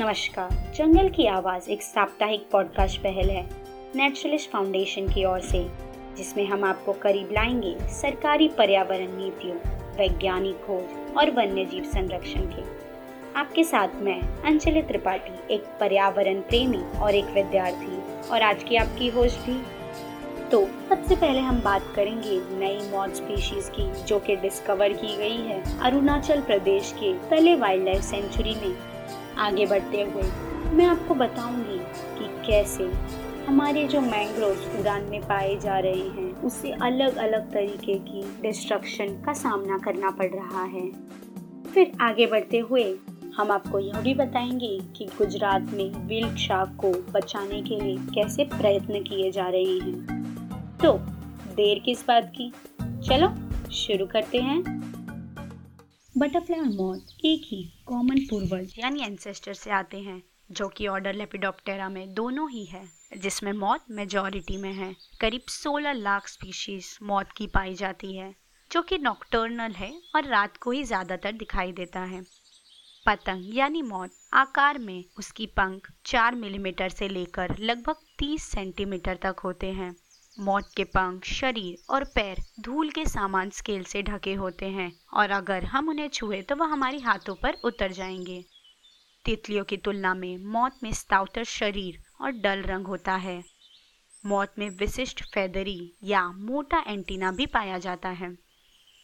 नमस्कार। जंगल की आवाज़ एक साप्ताहिक पॉडकास्ट पहल है। नेचुरलिस्ट फाउंडेशन की ओर से, जिसमें हम आपको करीब लाएँगे सरकारी पर्यावरण नीतियों, वैज्ञानिक खोज और वन्य जीव संरक्षण के। आपके साथ मैं, अंजलि त्रिपाठी, एक पर्यावरण प्रेमी और एक विद्यार्थी, और आज की आपकी होस्ट भी। तो सबसे पहले हम बात करेंगे नई मॉड स्पीशीज की, जो कि डिस्कवर की गई है अरुणाचल प्रदेश के तले वाइल्ड लाइफ सेंचुरी में। आगे बढ़ते हुए। मैं आपको बताऊँगी कि कैसे हमारे जो मैंग्रोव उड़ान में पाए जा रहे हैं उससे अलग अलग तरीके की डिस्ट्रक्शन का सामना करना पड़ रहा है। फिर आगे बढ़ते हुए हम आपको यह भी बताएँगे कि गुजरात में विल्ड शार्क को बचाने के लिए कैसे प्रयत्न किए जा रहे हैं। तो देर किस बात की? चलो, शुरू करते हैं। बटरफ्लाई और मॉथ, एक ही कॉमन पूर्वज यानी एंसेस्टर से आते हैं, जो कि ऑर्डर लेपिडोप्टेरा में दोनों ही है, जिसमें मौत मेजॉरिटी में है। करीब 16 लाख स्पीशीज मौत की पाई जाती है, जो कि नॉक्टर्नल है और रात को ही ज़्यादातर दिखाई देता है। पतंग यानी मौत, आकार में उसकी पंख 4 मिलीमीटर से लेकर लगभग 30 सेंटीमीटर तक होते हैं। मौत के पंख, शरीर और पैर धूल के सामान स्केल से ढके होते हैं और अगर हम उन्हें छुए तो वह हमारे हाथों पर उतर जाएँगे। तितलियों की तुलना में मौत में स्टाउटर शरीर और डल रंग होता है। मौत में विशिष्ट फैदरी या मोटा एंटीना भी पाया जाता है।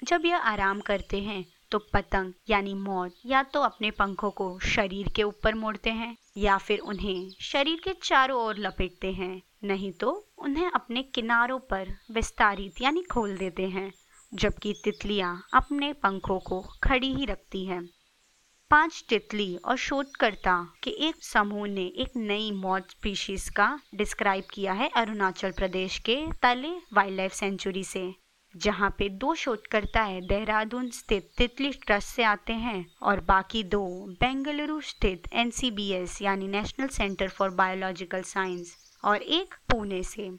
जब यह आराम करते हैं तो पतंग यानी मौत या तो अपने पंखों को शरीर के ऊपर मोड़ते हैं या फिर उन्हें शरीर के चारों ओर लपेटते हैं। नहीं तो उन्हें अपने किनारों पर विस्तारित यानी खोल देते हैं, जबकि तितलियाँ अपने पंखों को खड़ी ही रखती हैं। पाँच तितली और शोधकर्ता के एक समूह ने एक नई मौत स्पीशीज का डिस्क्राइब किया है अरुणाचल प्रदेश के तले वाइल्ड लाइफ सेंचुरी से, जहाँ पे दो शोधकर्ता है देहरादून स्थित तितली ट्रस्ट से आते हैं और बाकी दो बेंगलुरु स्थित एन यानी national centre for biological science और एक पुणे से।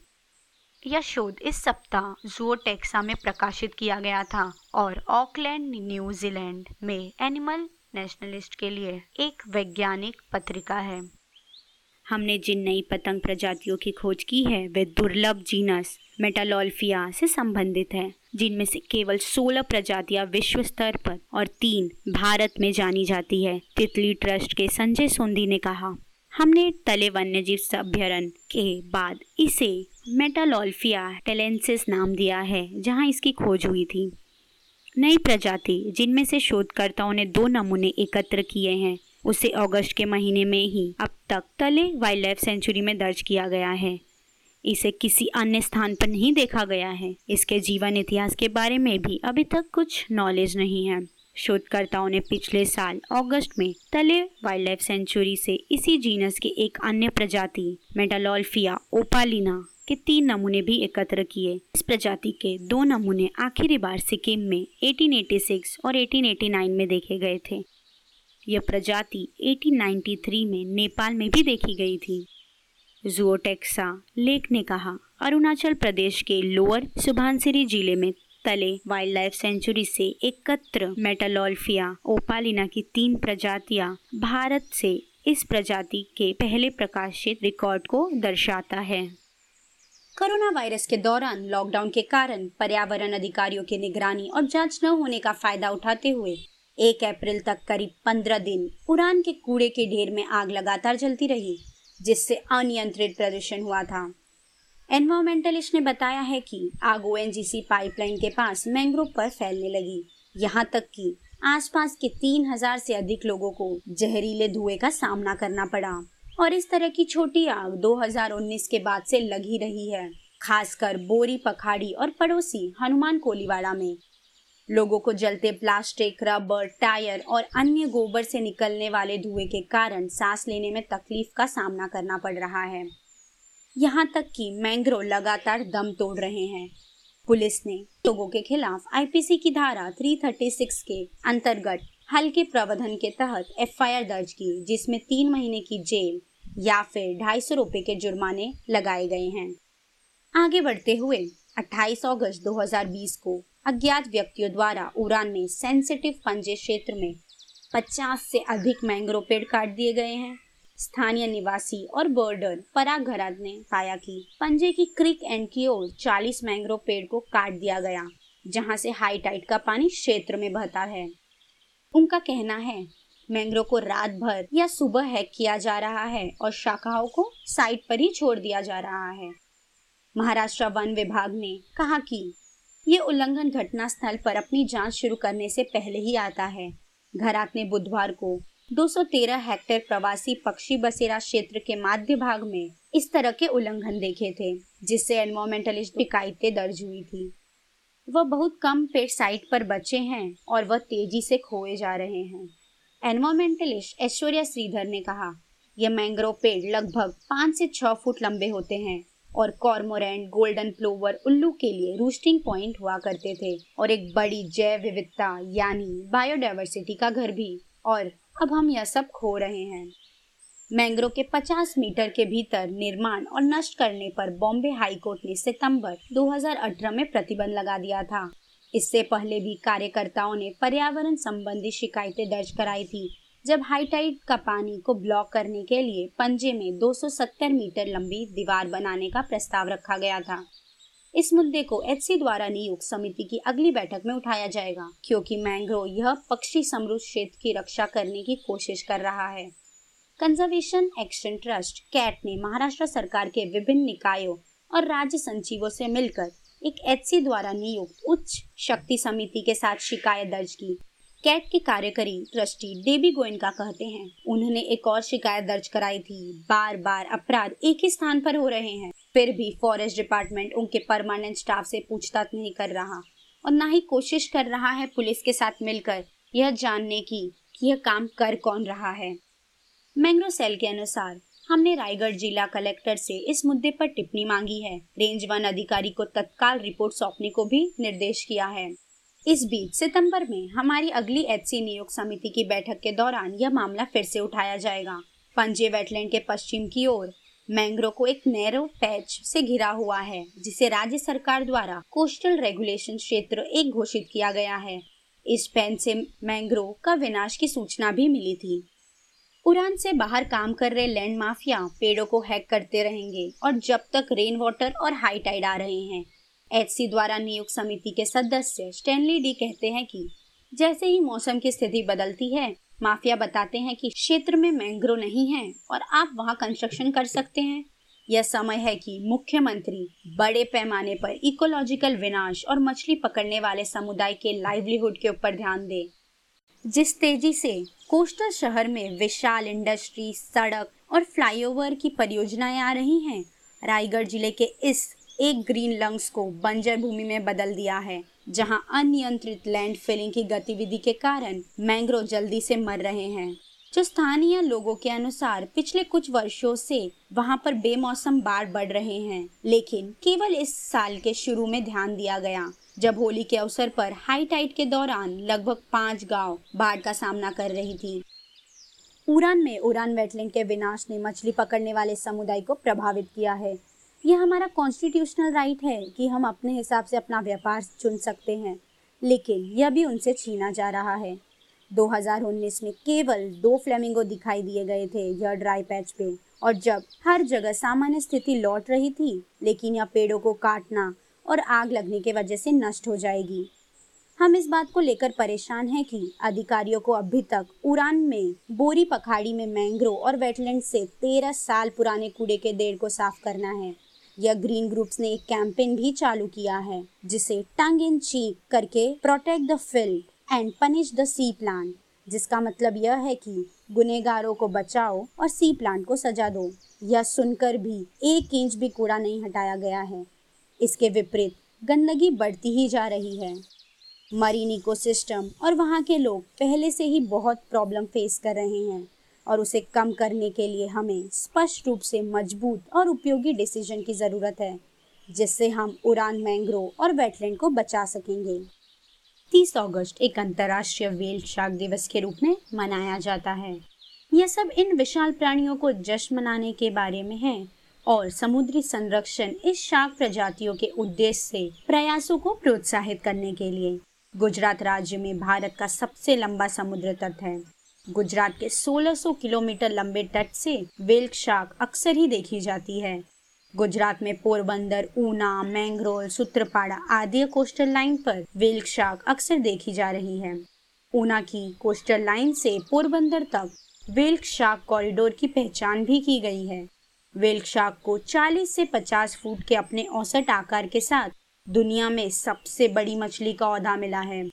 यह शोध इस सप्ताह जूटेक्सा में प्रकाशित किया गया था और ऑकलैंड न्यूजीलैंड में एनिमल नेशनलिस्ट के लिए एक वैज्ञानिक पत्रिका है। हमने जिन नई पतंग प्रजातियों की खोज की है, वे दुर्लभ जीनस, मेटालोल्फिया से संबंधित है, जिनमें से केवल 16 प्रजातियाँ विश्व स्तर पर और तीन भारत में जानी जाती है, तितली ट्रस्ट के संजय सोंदी ने कहा। हमने तले वन्य जीव अभ्यारण के बाद इसे मेटालोल्फिया टेलेंसिस नाम दिया है, जहाँ इसकी खोज हुई थी। नई प्रजाति, जिनमें से शोधकर्ताओं ने दो नमूने एकत्र किए हैं, उसे अगस्त के महीने में ही अब तक तले वाइल्ड लाइफ सेंचुरी में दर्ज किया गया है। इसे किसी अन्य स्थान पर नहीं देखा गया है। इसके जीवन इतिहास के बारे में भी अभी तक कुछ नॉलेज नहीं है। शोधकर्ताओं ने पिछले साल अगस्त में तले वाइल्ड लाइफ सेंचुरी से इसी जीनस के एक अन्य प्रजाति, मेटालोल्फिया ओपालिना, के तीन नमूने भी एकत्र किए। इस प्रजाति के दो नमूने आखिरी बार सिक्किम में 1886 और 1889 में देखे गए थे। यह प्रजाति 1893 में नेपाल में भी देखी गई थी। जुओटेक्सा लेक ने कहा, अरुणाचल प्रदेश के लोअर सुभानसिरी ज़िले में तले वाइल्ड लाइफ सेंचुरी से एकत्र मेटालोल्फिया ओपालिना की तीन प्रजातियाँ भारत से इस प्रजाति के पहले प्रकाशित रिकॉर्ड को दर्शाता है। कोरोना वायरस के दौरान लॉकडाउन के कारण पर्यावरण अधिकारियों की निगरानी और जाँच न होने का फ़ायदा उठाते हुए एक अप्रैल तक करीब पंद्रह दिन उड़ान के कूड़े के ढेर में आग लगातार जलती रही, जिससे अनियंत्रित प्रदूषण हुआ था। एनवायरमेंटलिस्ट ने बताया है कि आग ओएनजीसी पाइपलाइन के पास मैंग्रोव पर फैलने लगी। यहाँ तक कि आसपास के तीन हज़ार से अधिक लोगों को जहरीले धुएँ का सामना करना पड़ा। और इस तरह की छोटी आग 2019 के बाद से लगी रही है, खासकर बोरी, पखाड़ी और पड़ोसी हनुमान कोलीवाड़ा में। लोगों को जलते प्लास्टिक, रबर, टायर और अन्य गोबर से निकलने वाले धुएँ के कारण सांस लेने में तकलीफ़ का सामना करना पड़ रहा है। यहाँ तक कि मैंग्रो लगातार दम तोड़ रहे हैं। पुलिस ने लोगों के खिलाफ आईपीसी की धारा 336 के अंतर्गत हल्के प्रबंधन के तहत एफआईआर दर्ज की, जिसमें तीन महीने की जेल या फिर ढाई सौ रूपए के जुर्माने लगाए गए हैं। आगे बढ़ते हुए 28 अगस्त 2020 को अज्ञात व्यक्तियों द्वारा उड़ान में सेंसिटिव पंजे क्षेत्र में 50 से अधिक मैंग्रो पेड़ काट दिए गए हैं। स्थानीय निवासी और बर्डर पराग घरात ने पाया कि पंजे की क्रिक एंड की ओर 40 मैंग्रोव पेड़ को काट दिया गया, जहाँ से हाई टाइड का पानी क्षेत्र में बहता है। उनका कहना है, मैंग्रोव को रात भर या सुबह हैक किया जा रहा है और शाखाओं को साइट पर ही छोड़ दिया जा रहा है। महाराष्ट्र वन विभाग ने कहा कि ये उल्लंघन घटना स्थल पर अपनी जाँच शुरू करने से पहले ही आता है। घरात ने बुधवार को 213 हेक्टेयर प्रवासी पक्षी बसेरा क्षेत्र के मध्य भाग में इस तरह के उल्लंघन देखे थे, जिससे एनवायरमेंटलिस्ट शिकायतें दर्ज हुई थी। वह बहुत कम पेड़ साइट पर बचे हैं और वह तेज़ी से खोए जा रहे हैं। एनवायरमेंटलिस्ट ऐश्वर्या श्रीधर ने कहा यह मैंग्रोव पेड़ लगभग पाँच से छह फुट लंबे होते हैं और कॉर्मोरेंट गोल्डन प्लोवर उल्लू के लिए रूस्टिंग पॉइंट हुआ करते थे और एक बड़ी जैव विविधता, यानी बायोडाइवर्सिटी का घर भी और अब हम यह सब खो रहे हैं। मैंग्रो के 50 मीटर के भीतर निर्माण और नष्ट करने पर बॉम्बे हाई कोर्ट ने सितंबर 2018 में प्रतिबंध लगा दिया था। इससे पहले भी कार्यकर्ताओं ने पर्यावरण संबंधी शिकायतें दर्ज कराई थी, जब हाई टाइड का पानी को ब्लॉक करने के लिए पंजे में 270 मीटर लंबी दीवार बनाने का प्रस्ताव रखा गया था। इस मुद्दे को एचसी द्वारा नियुक्त समिति की अगली बैठक में उठाया जाएगा, क्योंकि मैंग्रो यह पक्षी समृद्ध क्षेत्र की रक्षा करने की कोशिश कर रहा है। कंजर्वेशन एक्शन ट्रस्ट कैट ने महाराष्ट्र सरकार के विभिन्न निकायों और राज्य संचिवों से मिलकर एक एचसी द्वारा नियुक्त उच्च शक्ति समिति के साथ शिकायत दर्ज की। कैट के कार्यकारी ट्रस्टी डेबी गोयनका कहते हैं, उन्होंने एक और शिकायत दर्ज कराई थी। बार बार अपराध एक ही स्थान पर हो रहे हैं। फिर भी फॉरेस्ट डिपार्टमेंट उनके परमानेंट स्टाफ से पूछताछ नहीं कर रहा और न ही कोशिश कर रहा है पुलिस के साथ मिलकर यह जानने की कि यह काम कर कौन रहा है। मैंग्रो सेल के अनुसार, हमने रायगढ़ जिला कलेक्टर से इस मुद्दे पर टिप्पणी मांगी है। रेंज वन अधिकारी को तत्काल रिपोर्ट सौंपने को भी निर्देश किया है। इस बीच, सितंबर में हमारी अगली एच नियुक्त समिति की बैठक के दौरान यह मामला फिर से उठाया जाएगा। पंजे वेटलैंड के पश्चिम की ओर मैंग्रो को एक नैरो पैच से घिरा हुआ है, जिसे राज्य सरकार द्वारा कोस्टल रेगुलेशन क्षेत्र एक घोषित किया गया है। इस पैन से मैंग्रो का विनाश की सूचना भी मिली थी। उड़ान से बाहर काम कर रहे लैंड माफिया पेड़ों को हैक करते रहेंगे और जब तक रेन वाटर और हाई टाइड आ रहे हैं। एचसी द्वारा नियुक्त समिति के सदस्य स्टैनली डी कहते हैं कि जैसे ही मौसम की स्थिति बदलती है माफिया बताते हैं कि क्षेत्र में मैंग्रो नहीं है और आप वहाँ कंस्ट्रक्शन कर सकते हैं। यह समय है कि मुख्यमंत्री बड़े पैमाने पर इकोलॉजिकल विनाश और मछली पकड़ने वाले समुदाय के लाइवलीहुड के ऊपर ध्यान दे। जिस तेज़ी से कोस्टल शहर में विशाल इंडस्ट्री सड़क और फ्लाईओवर की परियोजनाएँ आ रही हैं, रायगढ़ ज़िले के इस एक ग्रीन लंग्स को बंजर भूमि में बदल दिया है। जहाँ अनियंत्रित लैंड फिलिंग की गतिविधि के कारण मैंग्रोव जल्दी से मर रहे हैं। जो स्थानीय लोगों के अनुसार पिछले कुछ वर्षों से वहाँ पर बेमौसम बाढ़ बढ़ रहे हैं, लेकिन केवल इस साल के शुरू में ध्यान दिया गया। जब होली के अवसर पर हाई टाइड के दौरान लगभग पाँच गाँव बाढ़ का सामना कर रही थी। उड़ान में उड़ान वेटलैंड के विनाश ने मछली पकड़ने वाले समुदाय को प्रभावित किया है। यह हमारा कॉन्स्टिट्यूशनल राइट है कि हम अपने हिसाब से अपना व्यापार चुन सकते हैं, लेकिन यह भी उनसे छीना जा रहा है। 2019 में केवल दो फ्लेमिंगो दिखाई दिए गए थे यह ड्राई पैच पे, और जब हर जगह सामान्य स्थिति लौट रही थी, लेकिन यह पेड़ों को काटना और आग लगने के वजह से नष्ट हो जाएगी। हम इस बात को लेकर परेशान हैं कि अधिकारियों को अभी तक उड़ान में, बोरी पखाड़ी में मैंग्रोव और वेटलैंड से तेरह साल पुराने कूड़े के देर को साफ़ करना है। या ग्रीन ग्रुप्स ने एक कैंपेन भी चालू किया है, जिसे टंग इन चीक करके protect the field and punish the sea plant जिसका मतलब यह है कि गुनेगारों को बचाओ और सी प्लांट को सजा दो। यह सुनकर भी एक इंच भी कूड़ा नहीं हटाया गया है। इसके विपरीत गंदगी बढ़ती ही जा रही है। मरीन इकोसिस्टम और वहाँ के लोग पहले से ही बहुत प्रॉब्लम फेस कर रहे हैं। और उसे कम करने के लिए हमें स्पष्ट रूप से मज़बूत और उपयोगी डिसीज़न की ज़रूरत है, जिससे हम उड़ान मैंग्रोव और वेटलैंड को बचा सकेंगे। 30 अगस्त एक अंतर्राष्ट्रीय वेल शार्क दिवस के रूप में मनाया जाता है। यह सब इन विशाल प्राणियों को जश्न मनाने के बारे में है और समुद्री संरक्षण इस शार्क प्रजातियों के उद्देश्य से प्रयासों को प्रोत्साहित करने के लिए। गुजरात राज्य में भारत का सबसे लंबा समुद्र तट है। गुजरात के 1600 किलोमीटर लंबे तट से वेल्क शार्क अक्सर ही देखी जाती है। गुजरात में पोरबंदर, ऊना, मैंग्रोल, सूत्रपाड़ा आदि कोस्टल लाइन पर वेल्क शार्क अक्सर देखी जा रही है। ऊना की कोस्टल लाइन से पोरबंदर तक वेल्क शार्क कॉरिडोर की पहचान भी की गई है। वेल्क शार्क को 40 से 50 फुट के अपने औसत आकार के साथ दुनिया में सबसे बड़ी मछली का औदा मिला है।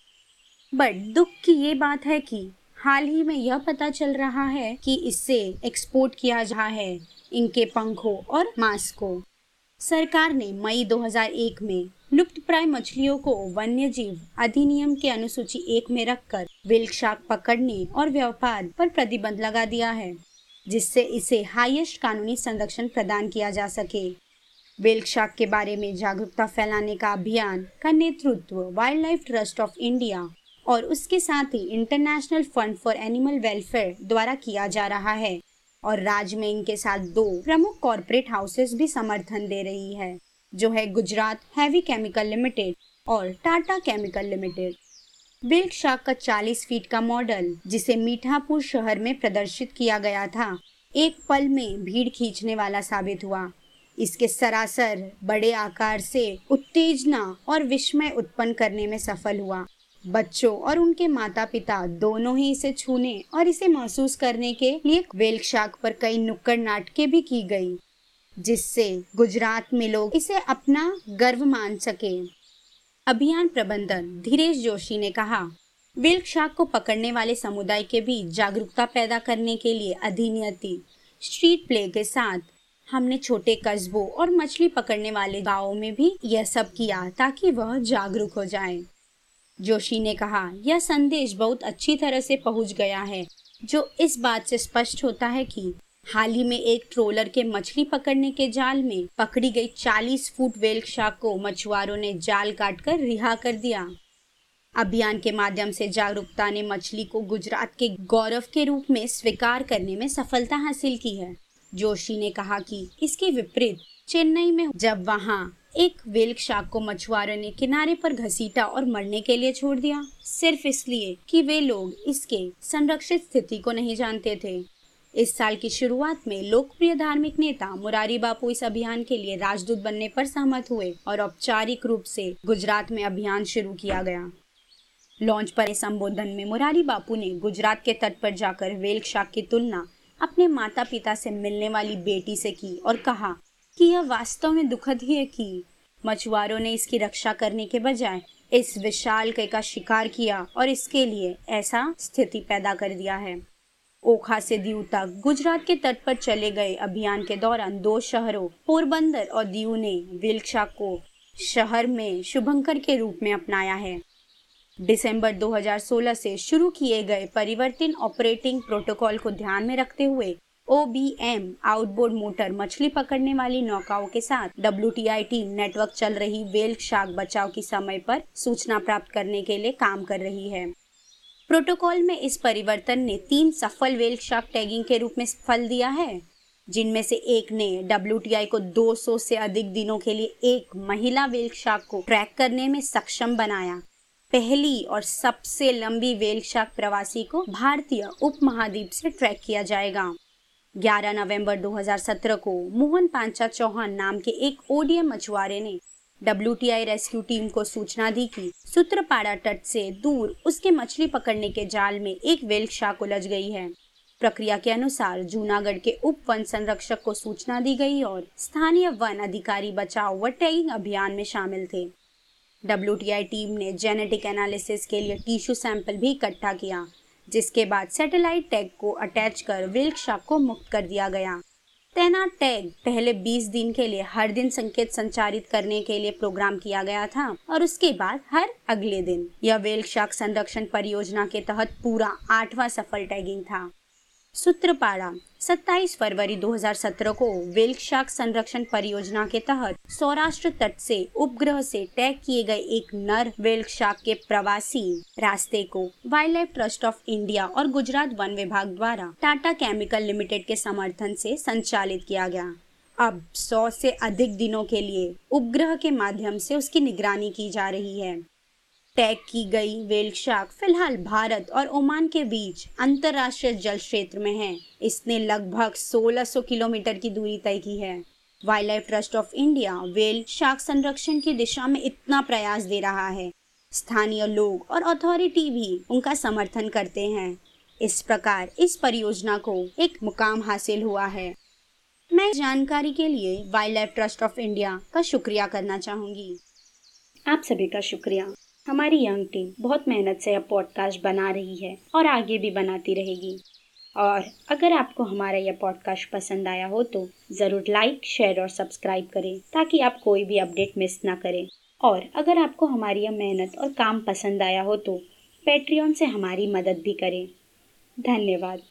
बट दुख की ये बात है कि हाल ही में यह पता चल रहा है कि इससे एक्सपोर्ट किया जा रहा है इनके पंखों और मांस को सरकार ने मई 2001 में लुप्त प्राय मछलियों को वन्य जीव अधिनियम के अनुसूची एक में रखकर वेल्क शार्क पकड़ने और व्यापार पर प्रतिबंध लगा दिया है, जिससे इसे हाईएस्ट कानूनी संरक्षण प्रदान किया जा सके। वेल्क शार्क के बारे में जागरूकता फैलाने का अभियान का नेतृत्व wild life trust of India और उसके साथ ही international fund for animal welfare द्वारा किया जा रहा है। और राज्य में इनके साथ दो प्रमुख कॉरपोरेट हाउसेस भी समर्थन दे रही है, जो है गुजरात हैवी केमिकल लिमिटेड और टाटा केमिकल लिमिटेड बिल्क शाक का 40 फीट का मॉडल जिसे मीठापुर शहर में प्रदर्शित किया गया था, एक पल में भीड़ खींचने वाला साबित हुआ। इसके सरासर बड़े आकार से उत्तेजना और विस्मय उत्पन्न करने में सफल हुआ। बच्चों और उनके माता पिता दोनों ही इसे छूने और इसे महसूस करने के लिए वेल्क शाक पर कई नुक्कड़ नाटकें भी की गई, जिससे गुजरात में लोग इसे अपना गर्व मान सके अभियान प्रबंधन धीरेश जोशी ने कहा, वेल्क शाक को पकड़ने वाले समुदाय के बीच जागरूकता पैदा करने के लिए अधिनियति, स्ट्रीट प्ले के साथ हमने छोटे कस्बों और मछली पकड़ने वाले गाँवों में भी यह सब किया ताकि वह जागरूक हो जाएँ। जोशी ने कहा, यह संदेश बहुत अच्छी तरह से पहुँच गया है, जो इस बात से स्पष्ट होता है कि हाल ही में एक ट्रोलर के मछली पकड़ने के जाल में पकड़ी गई 40 फुट वेल शाक को मछुआरों ने जाल काटकर रिहा कर दिया। अभियान के माध्यम से जागरूकता ने मछली को गुजरात के गौरव के रूप में स्वीकार करने में सफलता हासिल की है। जोशी ने कहा कि इसके विपरीत चेन्नई में जब वहाँ एक वेल्क शाक को मछुआरों ने किनारे पर घसीटा और मरने के लिए छोड़ दिया। सिर्फ़ इसलिए कि वे लोग इसके संरक्षित स्थिति को नहीं जानते थे। इस साल की शुरुआत में लोकप्रिय धार्मिक नेता मुरारी बापू इस अभियान के लिए राजदूत बनने पर सहमत हुए और औपचारिक रूप से गुजरात में अभियान शुरू किया गया। लॉन्च पर संबोधन में मुरारी बापू ने गुजरात के तट पर जाकर वेल्क शाक की तुलना अपने माता पिता से मिलने वाली बेटी से की और कहा कि यह वास्तव में दुखद ही है कि मछुआरों ने इसकी रक्षा करने के बजाय इस विशाल कई का शिकार किया और इसके लिए ऐसा स्थिति पैदा कर दिया है। ओखा से दीव तक गुजरात के तट पर चले गए अभियान के दौरान दो शहरों, पोरबंदर और दीव ने विल्क्षा को शहर में शुभंकर के रूप में अपनाया है। दिसंबर 2016 से शुरू किए गए परिवर्तन ऑपरेटिंग प्रोटोकॉल को ध्यान में रखते हुए O B M outboard motor मछली पकड़ने वाली नौकाओं के साथ। WTI टीम नेटवर्क चल रही वेल शार्क बचाव की समय पर सूचना प्राप्त करने के लिए काम कर रही है। प्रोटोकॉल में इस परिवर्तन ने तीन सफल वेल शार्क टैगिंग के रूप में फल दिया है। जिनमें से एक ने डब्ल्यू को 200 से अधिक दिनों के लिए एक महिला वेल शार्क को ट्रैक करने में सक्षम बनाया। पहली और सबसे लंबी वेल शार्क प्रवासी को भारतीय उपमहाद्वीप से ट्रैक किया जाएगा। 11 नवंबर 2017 को मोहन पांचा चौहान नाम के एक ओडीएम मछुआरे ने डब्ल्यू रेस्क्यू टीम को सूचना दी कि सूत्रपाड़ा तट से दूर उसके मछली पकड़ने के जाल में एक वेल्क शाक उलझ गई है। प्रक्रिया के अनुसार जूनागढ़ के उप वन संरक्षक को सूचना दी गई और स्थानीय वन अधिकारी बचाव व टैगिंग अभियान में शामिल थे। डब्ल्यू टीम ने जेनेटिक एनालिसिस के लिए टिश्यू सैंपल भी इकट्ठा किया। जिसके बाद सैटेलाइट टैग को अटैच कर विल्क शाह को मुक्त कर दिया गया। तैनात टैग पहले 20 दिन के लिए हर दिन संकेत संचारित करने के लिए प्रोग्राम किया गया था और उसके बाद हर अगले दिन यह वेल्क शाक संरक्षण परियोजना के तहत पूरा आठवां सफल टैगिंग था। सूत्रपाड़ा 27 फरवरी 2017 को वेल्क शार्क संरक्षण परियोजना के तहत सौराष्ट्र तट से उपग्रह से टैग किए गए एक नर वेल्क शार्क के प्रवासी रास्ते को wild life trust of India और गुजरात वन विभाग द्वारा टाटा केमिकल लिमिटेड के समर्थन से संचालित किया गया। अब 100 से अधिक दिनों के लिए उपग्रह के माध्यम से उसकी निगरानी की जा रही है। टैग की गई वेल शार्क फ़िलहाल भारत और ओमान के बीच अंतरराष्ट्रीय जल क्षेत्र में है। इसने लगभग 1600 किलोमीटर की दूरी तय की है। Wildlife trust of India whale shark संरक्षण की दिशा में इतना प्रयास दे रहा है। स्थानीय लोग और अथॉरिटी भी उनका समर्थन करते हैं। इस प्रकार इस परियोजना को एक मुकाम हासिल हुआ है। मैं जानकारी के लिए wild life trust of India का शुक्रिया करना चाहूँगी। आप सभी का शुक्रिया। हमारी यंग टीम बहुत मेहनत से यह पॉडकास्ट बना रही है और आगे भी बनाती रहेगी। और अगर आपको हमारा यह पॉडकास्ट पसंद आया हो तो ज़रूर लाइक शेयर और सब्सक्राइब करें, ताकि आप कोई भी अपडेट मिस ना करें। और अगर आपको हमारी यह मेहनत और काम पसंद आया हो तो पेट्रियन से हमारी मदद भी करें। धन्यवाद।